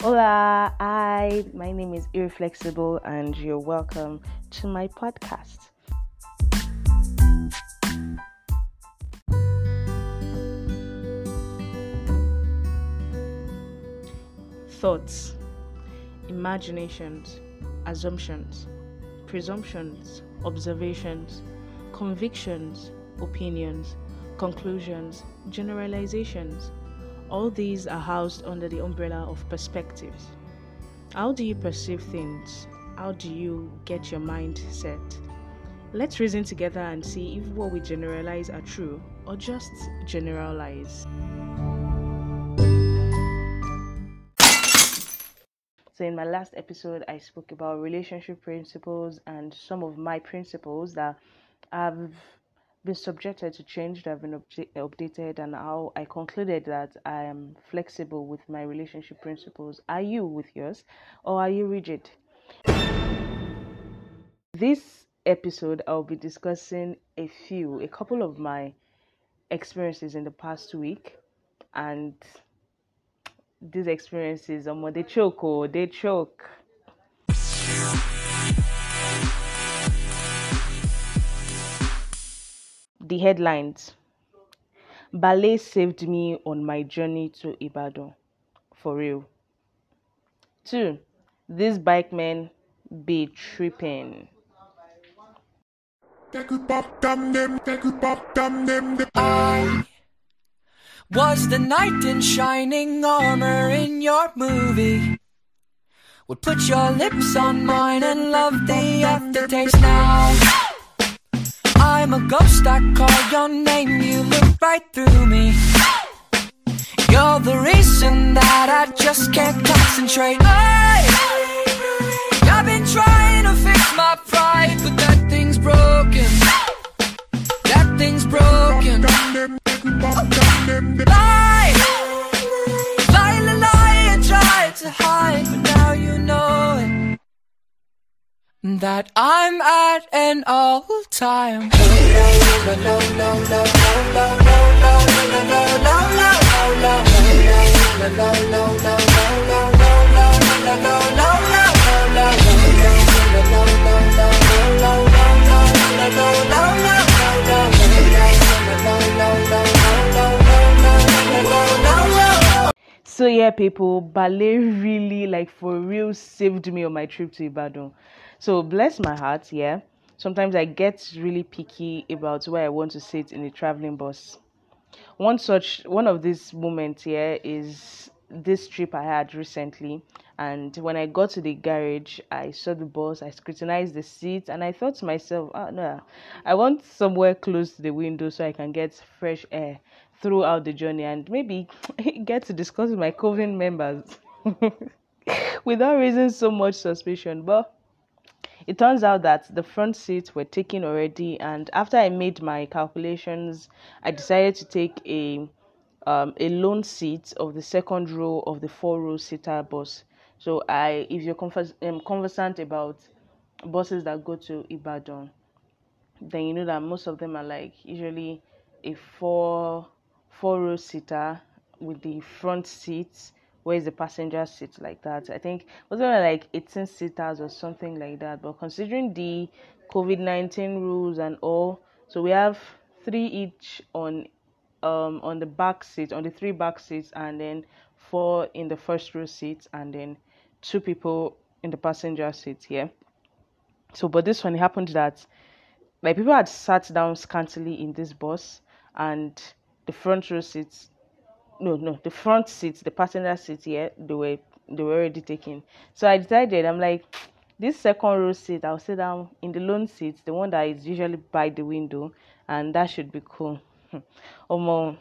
Hola, hi, my name is Ireflexible, and you're welcome to my podcast. Thoughts, imaginations, assumptions, presumptions, observations, convictions, opinions, conclusions, generalizations all these are housed under the umbrella of perspectives. How do you perceive things? How do you get your mind set? Let's reason together and see if what we generalize are true or just generalize. So, in my last episode, I spoke about relationship principles and some of my principles that I've been subjected to change that have been updated and how I concluded that I am flexible with my relationship principles. Are you with yours or are you rigid? This episode I'll be discussing a few, a couple of my experiences in the past week and these experiences um, they choke or they choke the headlines Ballet saved me on my journey to Ibadan. For real. Two, these bike men be tripping. I was the knight in shining armor in your movie. Would put your lips on mine and love the aftertaste now. I'm a ghost, I call your name, you look right through me. You're the reason that I just can't concentrate. Hey, I've been trying to fix my pride, but that thing's broken. That thing's broken. That I'm at an all time. So yeah, people, ballet really like for real saved me on my trip to Ibadan. So bless my heart, yeah. Sometimes I get really picky about where I want to sit in a traveling bus. One such one of these moments here is this trip I had recently. And when I got to the garage, I saw the bus, I scrutinized the seats, and I thought to myself, oh no, I want somewhere close to the window so I can get fresh air throughout the journey and maybe get to discuss with my coven members without raising so much suspicion. But it turns out that the front seats were taken already, and after I made my calculations, I decided to take a um, a lone seat of the second row of the four row seater bus. So I, if you're convers- um, conversant about buses that go to Ibadan, then you know that most of them are like usually a four four row seater with the front seats where is the passenger seat like that. I think it was like 18 seaters or something like that. But considering the COVID 19 rules and all, so we have three each on um on the back seat on the three back seats and then four in the first row seats and then two people in the passenger seat here. So but this one it happened that like people had sat down scantily in this bus and the front row seats no no the front seats the passenger seats yeah they were they were already taken. So i decided i'm like this second row seat i'll sit down in the lone seat the one that is usually by the window and that should be cool. Um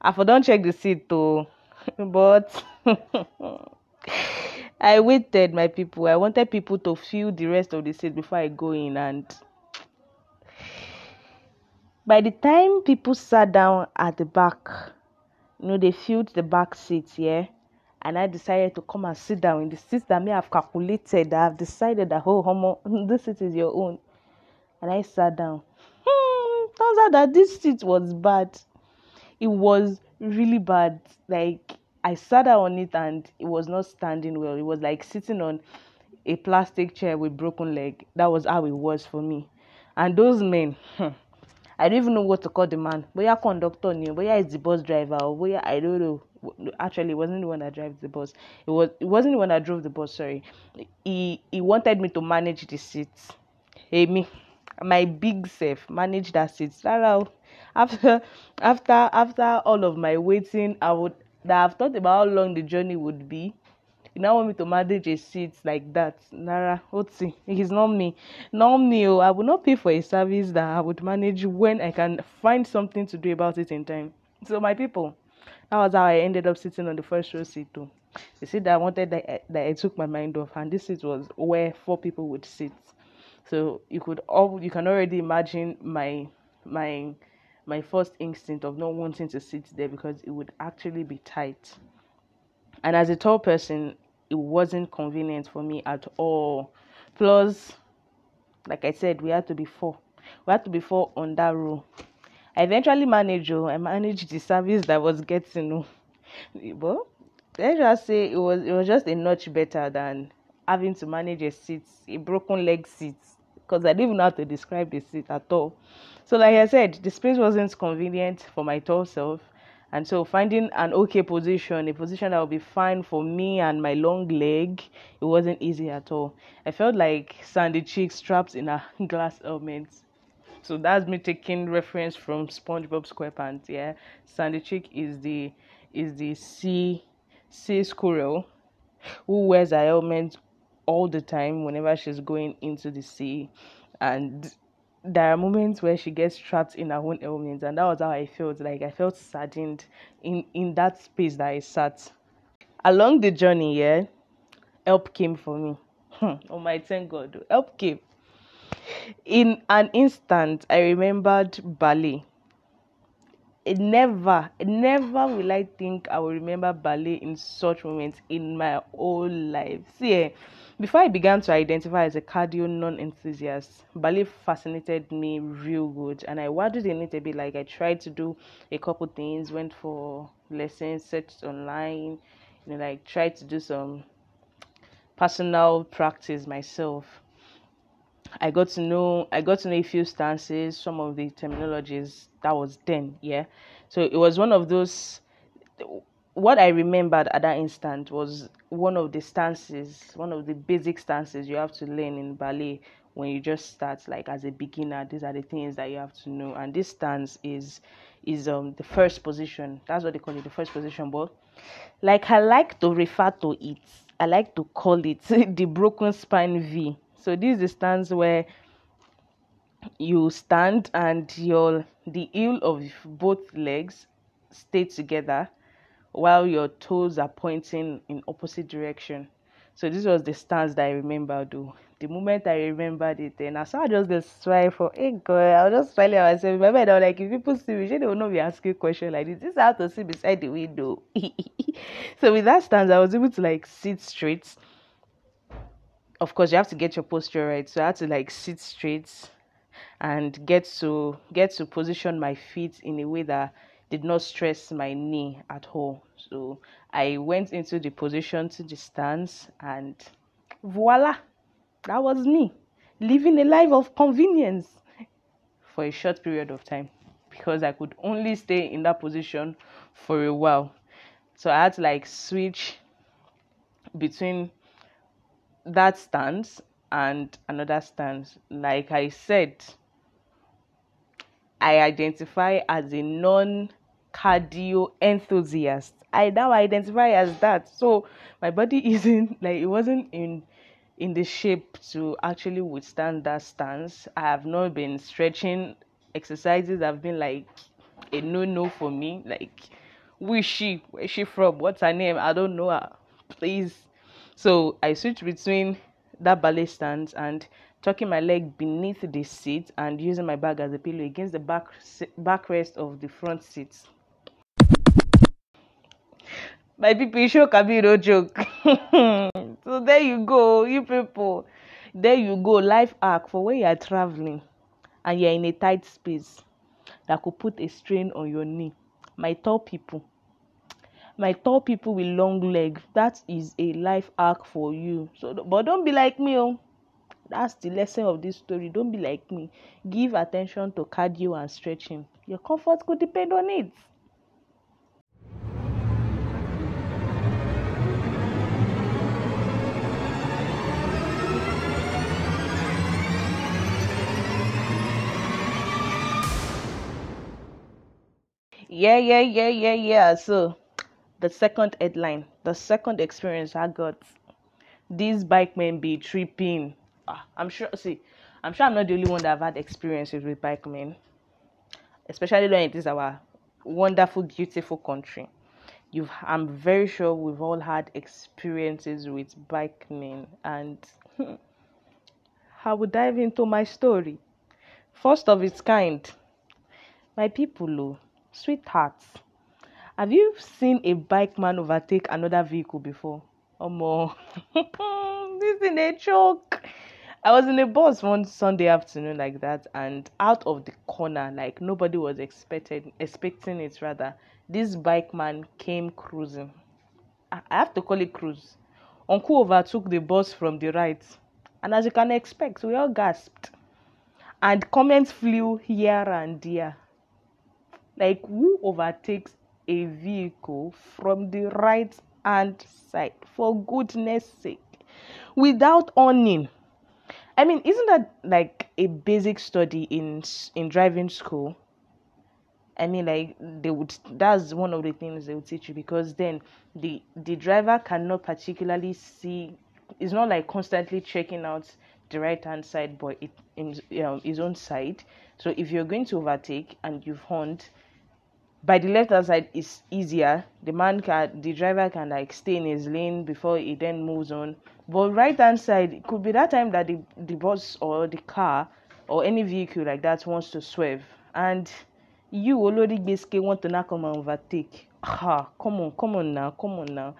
i for check the seat though but i waited my people. I wanted people to feel the rest of the seat before i go in and by the time people sat down at the back you know, they filled the back seat, yeah. And I decided to come and sit down in the seat that may have calculated I've decided that oh homo this seat is your own. And I sat down. Hmm, turns out that this seat was bad. It was really bad. Like I sat down on it and it was not standing well. It was like sitting on a plastic chair with broken leg. That was how it was for me. And those men, hmm, I don't even know what to call the man. Boya conductor ni, boya is the bus driver, or boya I don't know. Actually, it wasn't the one that drives the bus. It was it wasn't the one that drove the bus. Sorry, he he wanted me to manage the seats. Hey me, my big self manage that seat. After after after all of my waiting, I would that I've thought about how long the journey would be. You now want me to manage a seat like that. Nara, Otsi, it's not me. Not me. Oh, I would not pay for a service that I would manage when I can find something to do about it in time. So, my people, that was how I ended up sitting on the first row seat too. The seat that I wanted that I, that I took my mind off, and this seat was where four people would sit. So you could all you can already imagine my my my first instinct of not wanting to sit there because it would actually be tight. And as a tall person, it wasn't convenient for me at all. Plus, like I said, we had to be four. We had to be four on that row. I eventually managed. Oh, I managed the service that was getting. Oh, but let's just say it was it was just a notch better than having to manage a seat, a broken leg seat, because I didn't even know how to describe the seat at all. So, like I said, the space wasn't convenient for my tall self. And so, finding an okay position, a position that would be fine for me and my long leg, it wasn't easy at all. I felt like Sandy Cheeks trapped in a glass helmet. So that's me taking reference from SpongeBob SquarePants. Yeah, Sandy Cheeks is the is the sea sea squirrel who wears a helmet all the time whenever she's going into the sea, and there are moments where she gets trapped in her own element and that was how i felt. Like i felt saddened in in that space that i sat. Along the journey yeah help came for me. Hmm, oh my thank god. Help came. In an instant i remembered ballet it never never will i think i will remember ballet in such moments in my whole life. See eh, before I began to identify as a cardio non enthusiast, ballet fascinated me real good and I waddled in it a bit. Like I tried to do a couple things, went for lessons, searched online, you know, like tried to do some personal practice myself. I got to know I got to know a few stances, some of the terminologies that was then, yeah. So it was one of those what I remembered at that instant was one of the stances, one of the basic stances you have to learn in ballet when you just start like as a beginner. These are the things that you have to know. And this stance is is um the first position. That's what they call it, the first position. But like I like to refer to it, I like to call it the broken spine V. So this is the stance where you stand and your the heel of both legs stay together while your toes are pointing in opposite direction. So this was the stance that I remember though. The moment I remembered it, then I saw just the smile for hey girl. I was just smiling at myself. Remember, I was like, if people see me, they will not be asking questions like this. This is how to sit beside the window. so with that stance, I was able to like sit straight. Of course, you have to get your posture right. So I had to like sit straight and get to get to position my feet in a way that did not stress my knee at all. So I went into the position to the stance and voila, that was me living a life of convenience for a short period of time because I could only stay in that position for a while. So I had to like switch between that stance and another stance. Like I said, I identify as a non cardio enthusiast. I now identify as that. So my body isn't like it wasn't in in the shape to actually withstand that stance. I have not been stretching exercises have been like a no no for me. Like who is she? Where is she from? What's her name? I don't know her. Please. So I switched between that ballet stance and tucking my leg beneath the seat and using my bag as a pillow against the back backrest of the front seat. My people, show can be no joke. so there you go, you people. There you go, life hack for when you are traveling and you're in a tight space that could put a strain on your knee. My tall people, my tall people with long leg that is a life hack for you so but don't be like me oh that's the lesson of this story. Don't be like me. Give attention to cardio and stretching. Your comfort could depend on it. Yeah yeah yeah yeah yeah. So the second headline the second experience i got. These bike men be tripping Ah, i'm sure see i'm sure i'm not the only one that have had experiences with bike men especially when it is our wonderful beautiful country you've i'm very sure we've all had experiences with bike men and i will dive into my story first of its kind my people oh Sweethearts, have you seen a bike man overtake another vehicle before? Omo, this is a joke. I was in a bus one Sunday afternoon like that, and out of the corner, like nobody was expected expecting it. Rather, this bike man came cruising. I have to call it cruise. Uncle overtook the bus from the right, and as you can expect, we all gasped, and comments flew here and there like who overtakes a vehicle from the right hand side for goodness sake without owning i mean isn't that like a basic study in in driving school? I mean like they would that's one of the things they would teach you because then the the driver cannot particularly see it's not like constantly checking out the right hand side but it in um, his own side. So if you're going to overtake and you've horned by the left hand side is easier. The man can the driver can like stay in his lane before he then moves on. But right hand side it could be that time that the, the bus or the car or any vehicle like that wants to swerve. And you already basically want to now come and overtake. Ah come on come on now come on now.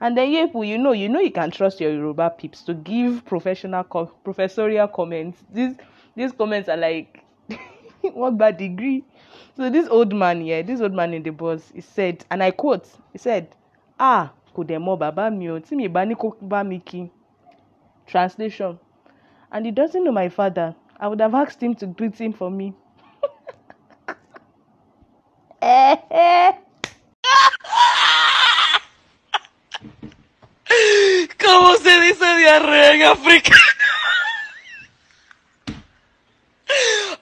And then you you know you know you can trust your Yoruba peeps to give professional co- professorial comments. These these comments are like what bad degree so this old man here, this old man in the bus, he said, and I quote, he said, Ah, kò dẹ̀ mọ bàbá mi o, tí mi bá ní kó bá mi kí. Translation. And he doesn't know my father. I would have asked him to greet him for me. ¿Cómo se dice diarrea en África?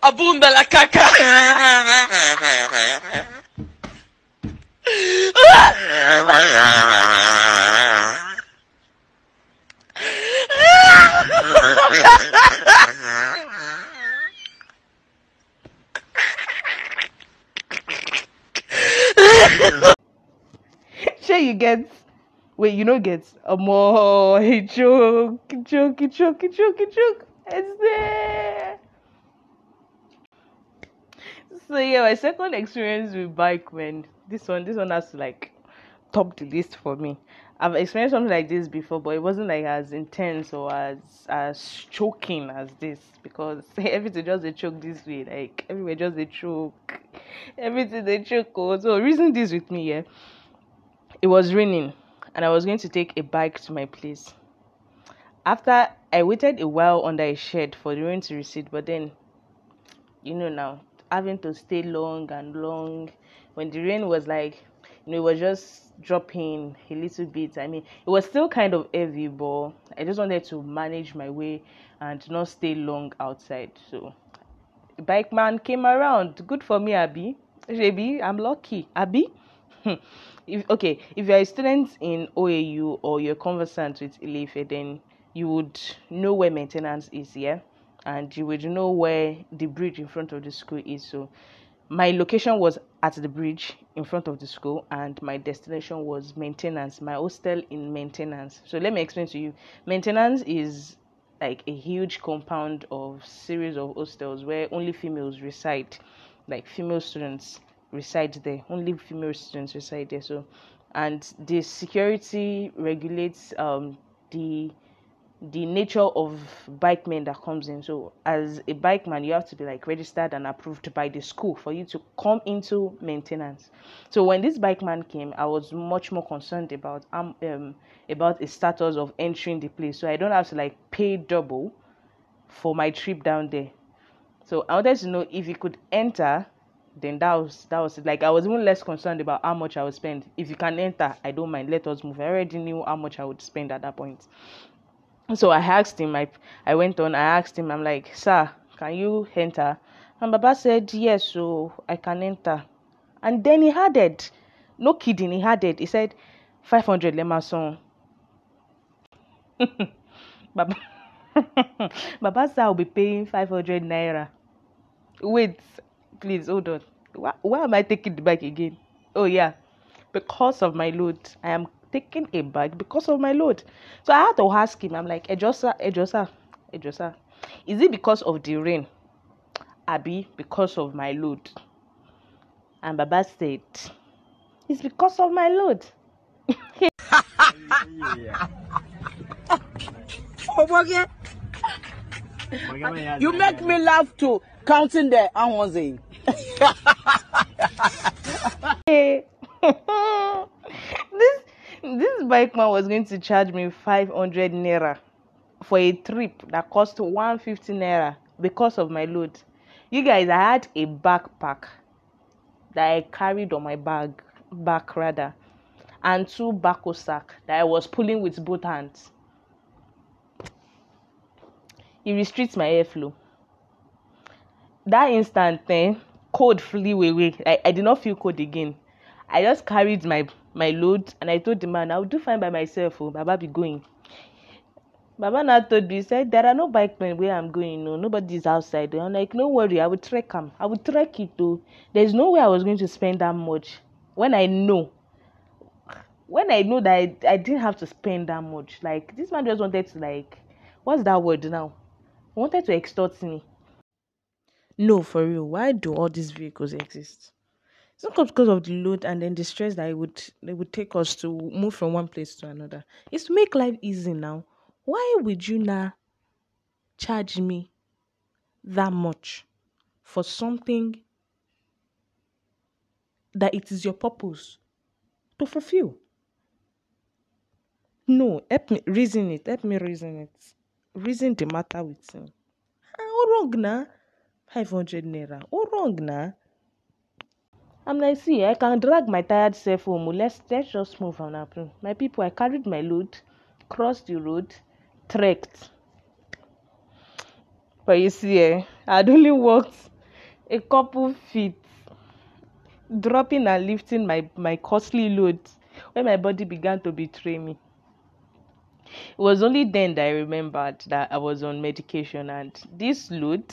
Abunda la caca. sure you get wait you know get a more joke joke joke joke joke it's there so yeah, my second experience with bike when this one this one has like top the list for me. I've experienced something like this before, but it wasn't like as intense or as as choking as this because everything just a choke this way, like everywhere just a choke, everything they choke. Oh. So reason this with me, yeah, it was raining and I was going to take a bike to my place. After I waited a while under a shed for the rain to recede, but then you know now having to stay long and long. When the rain was like you know it was just dropping a little bit. I mean it was still kind of heavy but i just wanted to manage my way and not stay long outside. So bike man came around. Good for me abby maybe i'm lucky. Abby if okay if you're a student in oau or you're conversant with Ile-Ife then you would know where maintenance is yeah and you would know where the bridge in front of the school is. So my location was at the bridge in front of the school and my destination was maintenance my hostel in maintenance. So let me explain to you. Maintenance is like a huge compound of series of hostels where only females reside. Like female students reside there. Only female students reside there. So and the security regulates um the the nature of bike men that comes in. So as a bike man, you have to be like registered and approved by the school for you to come into maintenance. So when this bike man came, I was much more concerned about um, um about a status of entering the place. So I don't have to like pay double for my trip down there. So I wanted to know if you could enter then that was that was it. Like I was even less concerned about how much I would spend. If you can enter, I don't mind. Let us move. I already knew how much I would spend at that point. So I asked him. I I went on. I asked him. I'm like, sir, can you enter? And Baba said yes. So I can enter. And then he added, no kidding, he added. He said, five hundred lemason. Baba, Baba said I'll be paying five hundred naira. Wait, please hold on. Why, why am I taking the bike again? Oh yeah, because of my load. I am taking a bike because of my load. So I had to ask him. I'm like, Ejosa, Ejosa, Ejosa, is it because of the rain? Abi, because of my load. And Baba said, it's because of my load. You make me laugh too, counting the hours in. this bike man was going to charge me 500 naira for a trip that cost 150 naira because of my load. You guys i had a backpack that i carried on my bag back rather and two bako sack that i was pulling with both hands. It restricts my airflow. That instant eh, cold flew away. I, I did not feel cold again. I just carried my my load and i told the man i'll do fine by myself oh baba be going. Baba now told me said there are no bike men where i'm going oh, no nobody's outside. I'm like no worry i will trek am i will trek it though there's no way i was going to spend that much when i know when i know that I, I didn't have to spend that much. Like this man just wanted to like what's that word now? He wanted to extort me. No for real why do all these vehicles exist not because of the load and then the stress that it would they would take us to move from one place to another. It's to make life easy now. Why would you now charge me that much for something that it is your purpose to fulfill? No, help me reason it. Help me reason it. Reason the matter with him. Ah, wrong na? 500 naira. Oh, wrong na? I'm like, see, I can drag my tired self home. Let's let's just move on up. My people, I carried my load, crossed the road, trekked. But you see, eh, I'd only walked a couple feet, dropping and lifting my, my costly load when my body began to betray me. It was only then that I remembered that I was on medication and this load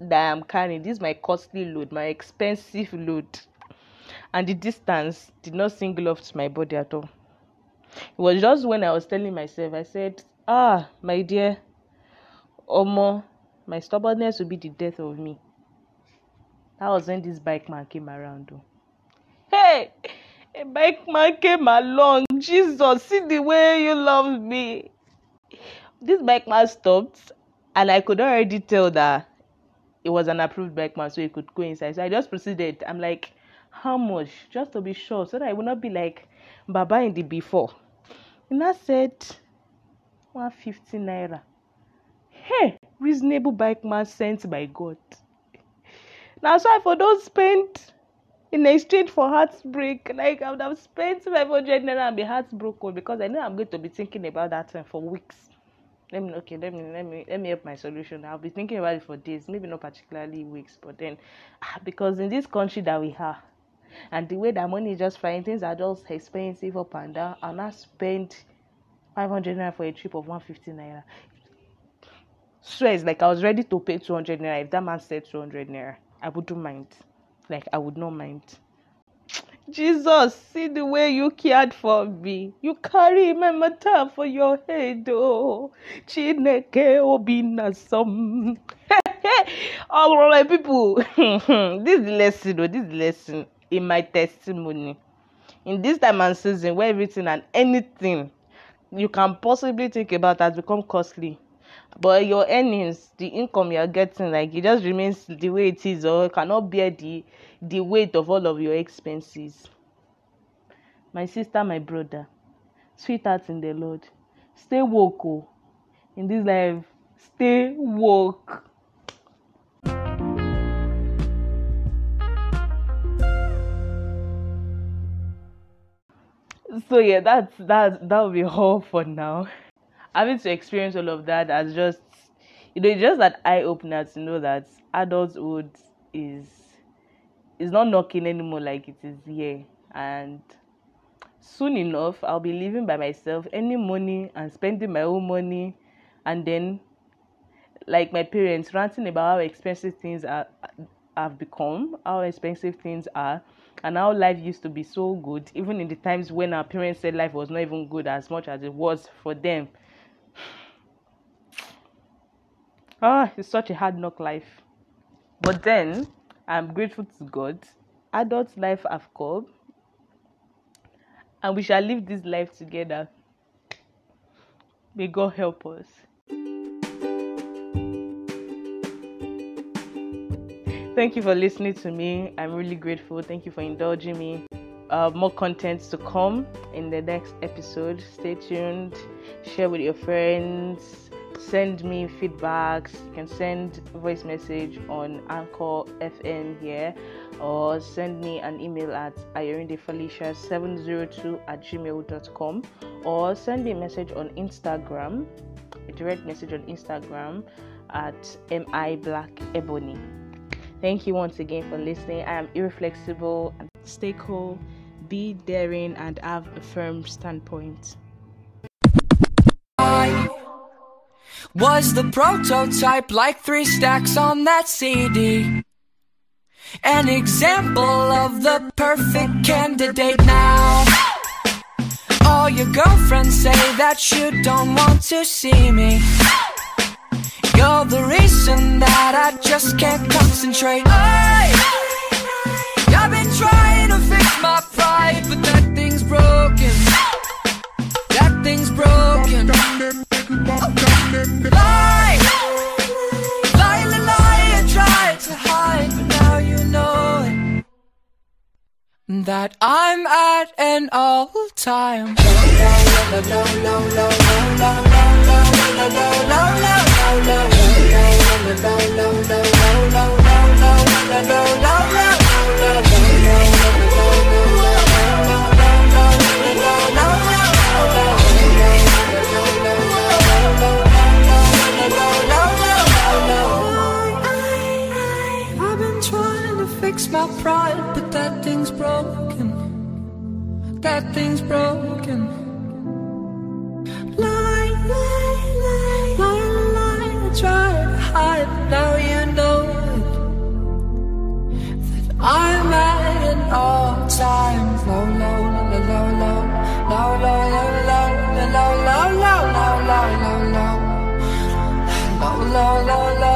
that I'm carrying. This is my costly load, my expensive load. And the distance did not single off to my body at all. It was just when I was telling myself, I said, Ah, my dear, Omo, my stubbornness will be the death of me. That was when this bike man came around. Though. Hey, a bike man came along. Jesus, see the way you love me. This bike man stopped, and I could already tell that it was an approved bike man, so he could go inside. So I just proceeded. I'm like, how much? Just to be sure, so that I would not be like Baba in the before. And I said, 150 naira. Hey, reasonable bike man sent by God. Now, so I for don't spend in exchange for heartbreak. Like I would have spent 500 naira and be heartbroken because I know I'm going to be thinking about that for weeks let me okay let me let me let me help my solution. I'll be thinking about it for days maybe not particularly weeks but then ah, because in this country that we have and the way that money is just flying things are just expensive up and down and not spend 500 naira for a trip of 150 naira. Swear it's like i was ready to pay 200 naira. If that man said 200 naira i wouldn't mind. Like i would not mind Jesus, see the way you cared for me. You carry my matter for your head, oh. Chineke obinasam. All right, people. this lesson, oh, this lesson in my testimony. In this time and season where everything and anything you can possibly think about has become costly but your earnings the income you're getting like it just remains the way it is or cannot bear the the weight of all of your expenses. My sister my brother sweetheart in the lord stay woke oh, in this life stay woke. So yeah that's that that will be all for now having to experience all of that as just you know it's just that eye opener to know that adulthood is is not knocking anymore like it is here. And soon enough i'll be living by myself earning money and spending my own money. And then like my parents ranting about how expensive things are have become how expensive things are and how life used to be so good even in the times when our parents said life was not even good as much as it was for them ah it's such a hard knock life but then i'm grateful to god adult life have come and we shall live this life together may god help us Thank you for listening to me. I'm really grateful. Thank you for indulging me. Uh, more content to come in the next episode. Stay tuned. Share with your friends. Send me feedbacks. You can send voice message on Anchor FM here or send me an email at ayorindefelicia702 at gmail.com or send me a message on Instagram, a direct message on Instagram at mi black ebony. Thank you once again for listening. I am ireflexible. Stay cool, be daring, and have a firm standpoint. Was the prototype like three stacks on that CD. An example of the perfect candidate now. All your girlfriends say that you don't want to see me. You're the reason that I just can't concentrate. I, I've been trying to fix my pride, but that thing's broken. That thing's broken. That I'm at an all-time. I've la la la.